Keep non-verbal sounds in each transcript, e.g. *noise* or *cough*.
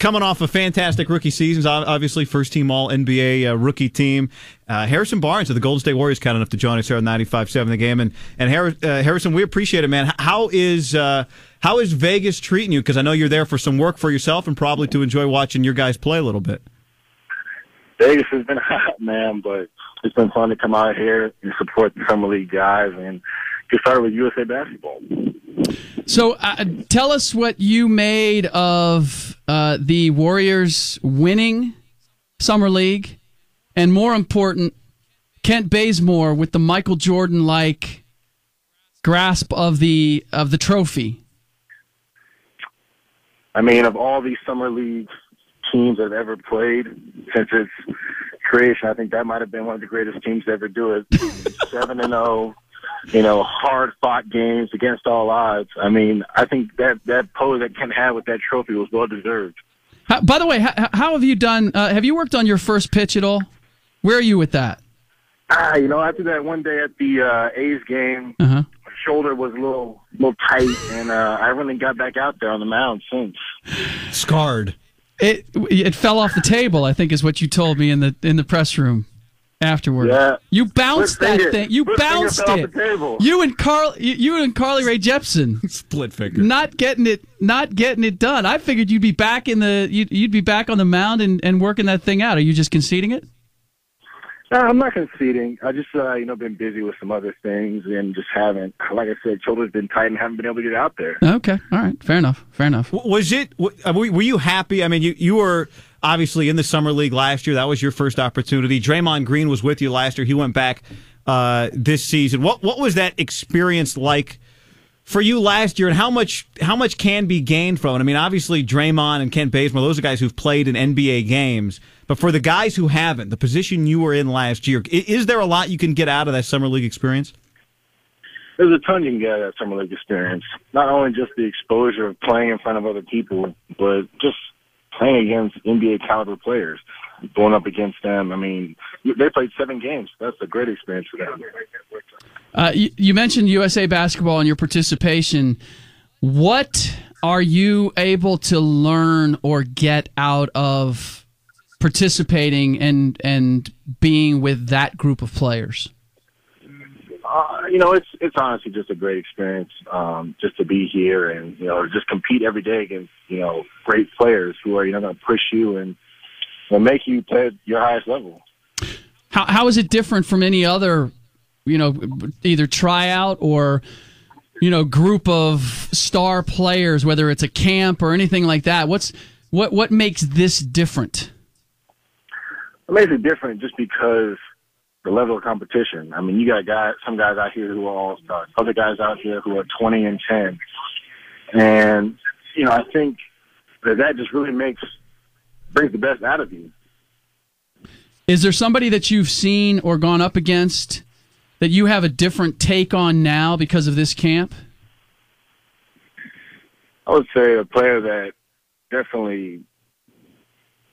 coming off a fantastic rookie seasons, obviously first team All NBA uh, rookie team. Uh, Harrison Barnes of the Golden State Warriors kind enough to join us here on 95.7 The Game, and and uh, Harrison, we appreciate it, man. How is uh, how is Vegas treating you? Because I know you're there for some work for yourself and probably to enjoy watching your guys play a little bit. Vegas has been *laughs* hot, man, but it's been fun to come out here and support the summer league guys and get started with USA basketball. So, uh, tell us what you made of uh, the Warriors winning summer league, and more important, Kent Bazemore with the Michael Jordan like grasp of the of the trophy. I mean, of all these summer league teams that have ever played since its creation, I think that might have been one of the greatest teams to ever do it. *laughs* Seven and zero, oh, you know, hard fought games against all odds. I mean, I think that that pose that Kent had with that trophy was well deserved. How, by the way, how, how have you done? Uh, have you worked on your first pitch at all? Where are you with that? Ah, you know, after that one day at the uh, A's game, uh-huh. my shoulder was a little, little tight, and uh, I really got back out there on the mound since. Scarred. It it fell off the table. I think is what you told me in the in the press room afterward. Yeah. You bounced Split that finger. thing. You Split bounced it. the table. You and Carl you, you and Carly Rae Jepsen *laughs* Split finger. not getting it not getting it done. I figured you'd be back in the you'd, you'd be back on the mound and, and working that thing out. Are you just conceding it? No, I'm not conceding. I just, uh, you know, been busy with some other things and just haven't, like I said, shoulder's been tight and haven't been able to get out there. Okay, all right, fair enough, fair enough. Was it? Uh, were you happy? I mean, you you were obviously in the summer league last year. That was your first opportunity. Draymond Green was with you last year. He went back uh, this season. What what was that experience like? for you last year, and how much how much can be gained from it? I mean, obviously Draymond and Kent Bazemore, those are guys who've played in NBA games. But for the guys who haven't, the position you were in last year, is there a lot you can get out of that summer league experience? There's a ton you can get out of that summer league experience. Not only just the exposure of playing in front of other people, but just against NBA caliber players, going up against them. I mean, they played seven games. That's a great experience for them. Uh, you, you mentioned USA basketball and your participation. What are you able to learn or get out of participating and and being with that group of players? You know, it's it's honestly just a great experience, um, just to be here and you know just compete every day against you know great players who are you know going to push you and you know, make you play at your highest level. How how is it different from any other you know, either tryout or you know, group of star players, whether it's a camp or anything like that? What's what what makes this different? It makes it different just because the level of competition. I mean, you got guys, some guys out here who are all stars, other guys out here who are twenty and ten, and you know, I think that that just really makes brings the best out of you. Is there somebody that you've seen or gone up against that you have a different take on now because of this camp? I would say a player that definitely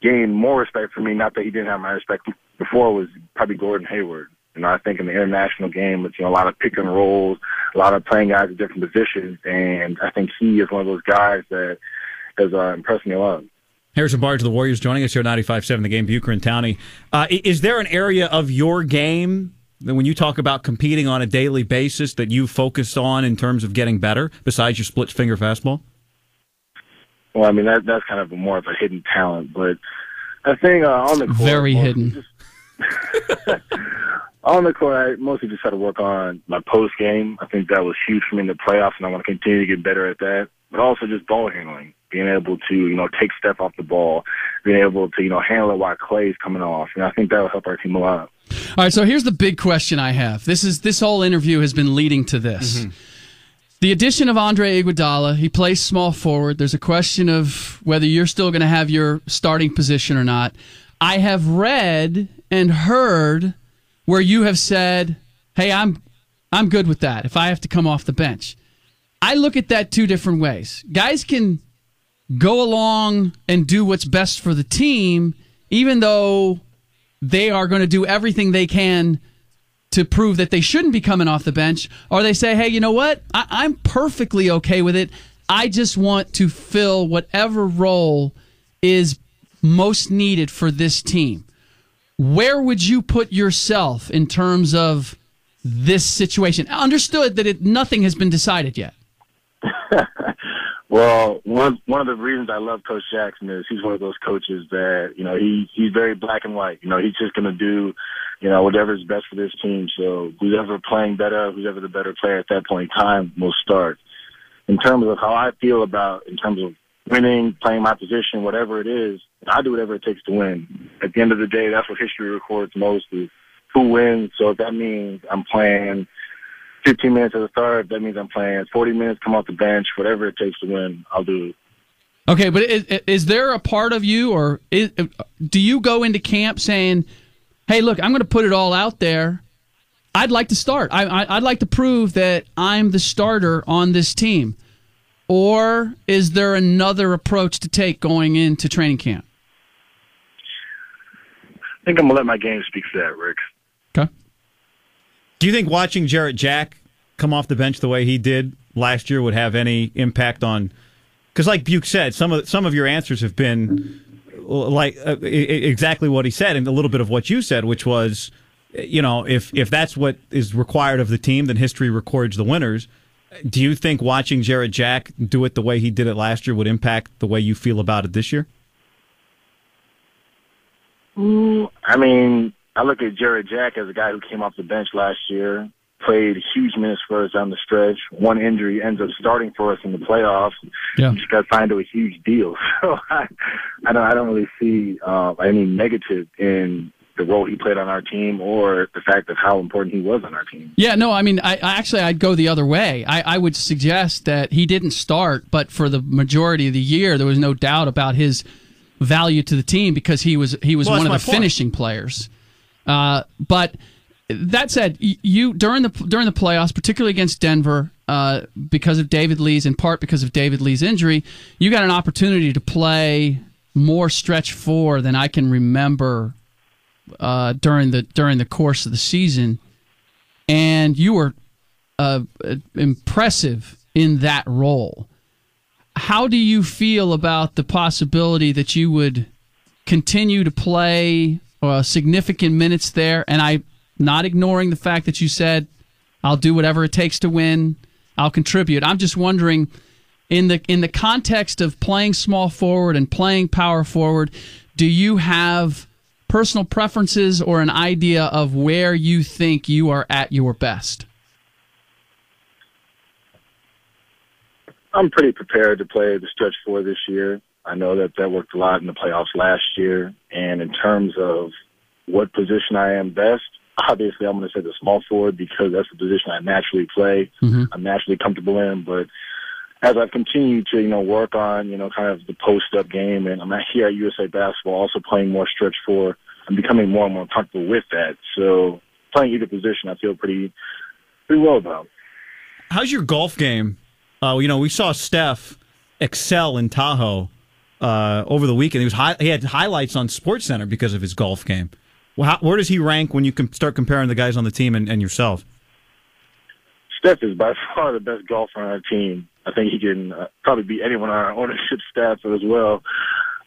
gained more respect for me, not that he didn't have my respect before, was probably Gordon Hayward. You know, I think in the international game, it's you know a lot of pick and rolls, a lot of playing guys at different positions, and I think he is one of those guys that has uh, impressed me a lot. Harrison Barnes of the Warriors joining us here at 95.7 The Game, Bucher and Townie. Uh, is there an area of your game that when you talk about competing on a daily basis that you focus on in terms of getting better besides your split finger fastball? Well, I mean that that's kind of more of a hidden talent, but I think uh, on the court, very hidden. Just, *laughs* on the court, I mostly just had to work on my post game. I think that was huge for me in the playoffs, and I want to continue to get better at that. But also just ball handling, being able to you know take step off the ball, being able to you know handle it while Clay's coming off, and I think that will help our team a lot. All right, so here's the big question I have. This is this whole interview has been leading to this. Mm-hmm. The addition of Andre Iguodala, he plays small forward. There's a question of whether you're still going to have your starting position or not. I have read and heard where you have said, "Hey, I'm I'm good with that if I have to come off the bench." I look at that two different ways. Guys can go along and do what's best for the team even though they are going to do everything they can to prove that they shouldn't be coming off the bench, or they say, hey, you know what? I- am perfectly okay with it. I just want to fill whatever role is most needed for this team, where would you put yourself in terms of this situation? Understood that it, nothing has been decided yet. *laughs* well, one one of the reasons I love Coach Jackson is he's one of those coaches that you know he he's very black and white. You know, he's just going to do you know whatever is best for this team. So who's playing better, who's ever the better player at that point in time will start. In terms of how I feel about in terms of winning, playing my position, whatever it is, I do whatever it takes to win. At the end of the day, that's what history records most is who wins. So if that means I'm playing 15 minutes at the start, that means I'm playing 40 minutes, come off the bench, whatever it takes to win, I'll do it. Okay, but is, is there a part of you, or is, do you go into camp saying, "Hey, look, I'm going to put it all out there. I'd like to start. I, I, I'd like to prove that I'm the starter on this team." Or is there another approach to take going into training camp? I think I'm gonna let my game speak for that, Rick. Okay. Do you think watching Jarrett Jack come off the bench the way he did last year would have any impact on? Because, like Buke said, some of some of your answers have been like uh, exactly what he said, and a little bit of what you said, which was, you know, if if that's what is required of the team, then history records the winners. Do you think watching Jarrett Jack do it the way he did it last year would impact the way you feel about it this year? Mm, I mean, I look at Jarrett Jack as a guy who came off the bench last year, played huge minutes for us down the stretch. One injury ends up starting for us in the playoffs. Yeah. Just got signed to a huge deal. *laughs* So I, I don't, I don't really see uh, any negative in the role he played on our team or the fact of how important he was on our team. Yeah, no, I mean, I, I actually I'd go the other way. I, I would suggest that he didn't start, but for the majority of the year, there was no doubt about his value to the team because he was he was well, one of the point. finishing players. Uh, but that said, you during the during the playoffs, particularly against Denver, uh, because of David Lee's, in part because of David Lee's injury, you got an opportunity to play more stretch four than I can remember uh, during the during the course of the season, and you were uh, impressive in that role. How do you feel about the possibility that you would continue to play uh, significant minutes there? And I, not ignoring the fact that you said, "I'll do whatever it takes to win. I'll contribute." I'm just wondering, in the in the context of playing small forward and playing power forward, do you have personal preferences or an idea of where you think you are at your best? I'm pretty prepared to play the stretch four this year. I know that that worked a lot in the playoffs last year. And in terms of what position I am best, obviously I'm going to say the small forward because that's the position I naturally play. Mm-hmm. I'm naturally comfortable in. But as I've continued to, you know, work on, you know, kind of the post up game and I'm here at USA basketball also playing more stretch four, I'm becoming more and more comfortable with that. So playing either position I feel pretty pretty well about. How's your golf game? Uh, you know, we saw Steph excel in Tahoe uh, over the weekend. He was high, he had highlights on Sports Center because of his golf game. Well, how, where does he rank when you can start comparing the guys on the team and, and yourself? Steph is by *laughs* far the best golfer on our team. I think he can uh, probably beat anyone on our ownership staff as well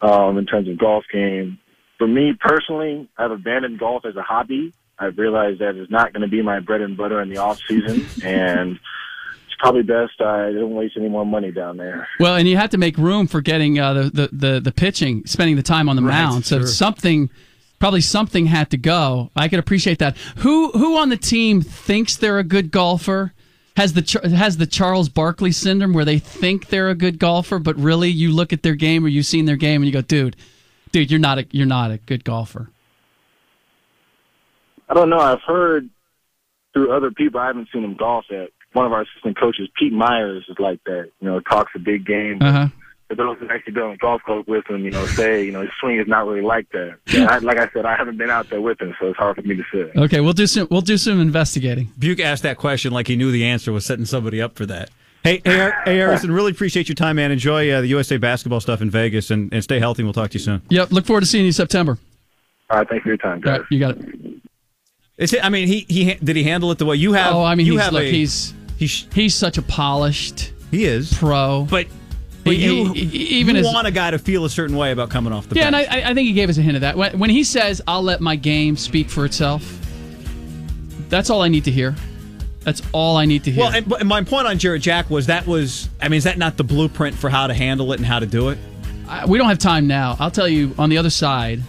um, in terms of golf game. For me personally, I've abandoned golf as a hobby. I've realized that it's not going to be my bread and butter in the off season, *laughs* and it's probably best I don't waste any more money down there. Well, and you have to make room for getting uh, the, the, the the pitching, spending the time on the Right, mound. So sure. something, probably something had to go. I could appreciate that. Who who on the team thinks they're a good golfer? Has the has the Charles Barkley syndrome where they think they're a good golfer, but really you look at their game or you've seen their game and you go, dude, dude, you're not a you're not a good golfer. I don't know. I've heard through other people. I haven't seen him golf yet. One of our assistant coaches, Pete Myers, is like that. You know, talks a big game. Uh huh. For those that actually been on the golf course with him, you know, say, you know, his swing is not really like that. *laughs* Yeah, I, like I said, I haven't been out there with him, so it's hard for me to say. Okay, we'll do some we'll do some investigating. Buke asked that question like he knew the answer was setting somebody up for that. Hey, hey, Har- hey Harrison, really appreciate your time, man. Enjoy uh, the USA basketball stuff in Vegas and, and stay healthy. and We'll talk to you soon. Yep, look forward to seeing you September. All right, thanks for your time, All guys. right, you got it. Is it, I mean, he, he did he handle it the way you have? Oh, I mean, you he's have look, a, he's he, sh- he's such a polished he is, pro. but But you, he- even you as want a guy to feel a certain way about coming off the bench. yeah, and. I, I think he gave us a hint of that when, when he says, "I'll let my game speak for itself." That's all I need to hear. That's all I need to hear. well, and, but my point on Jarrett Jack was that was, I mean, is that not the blueprint for how to handle it and how to do it? I- we don't have time now. I'll tell you on the other side.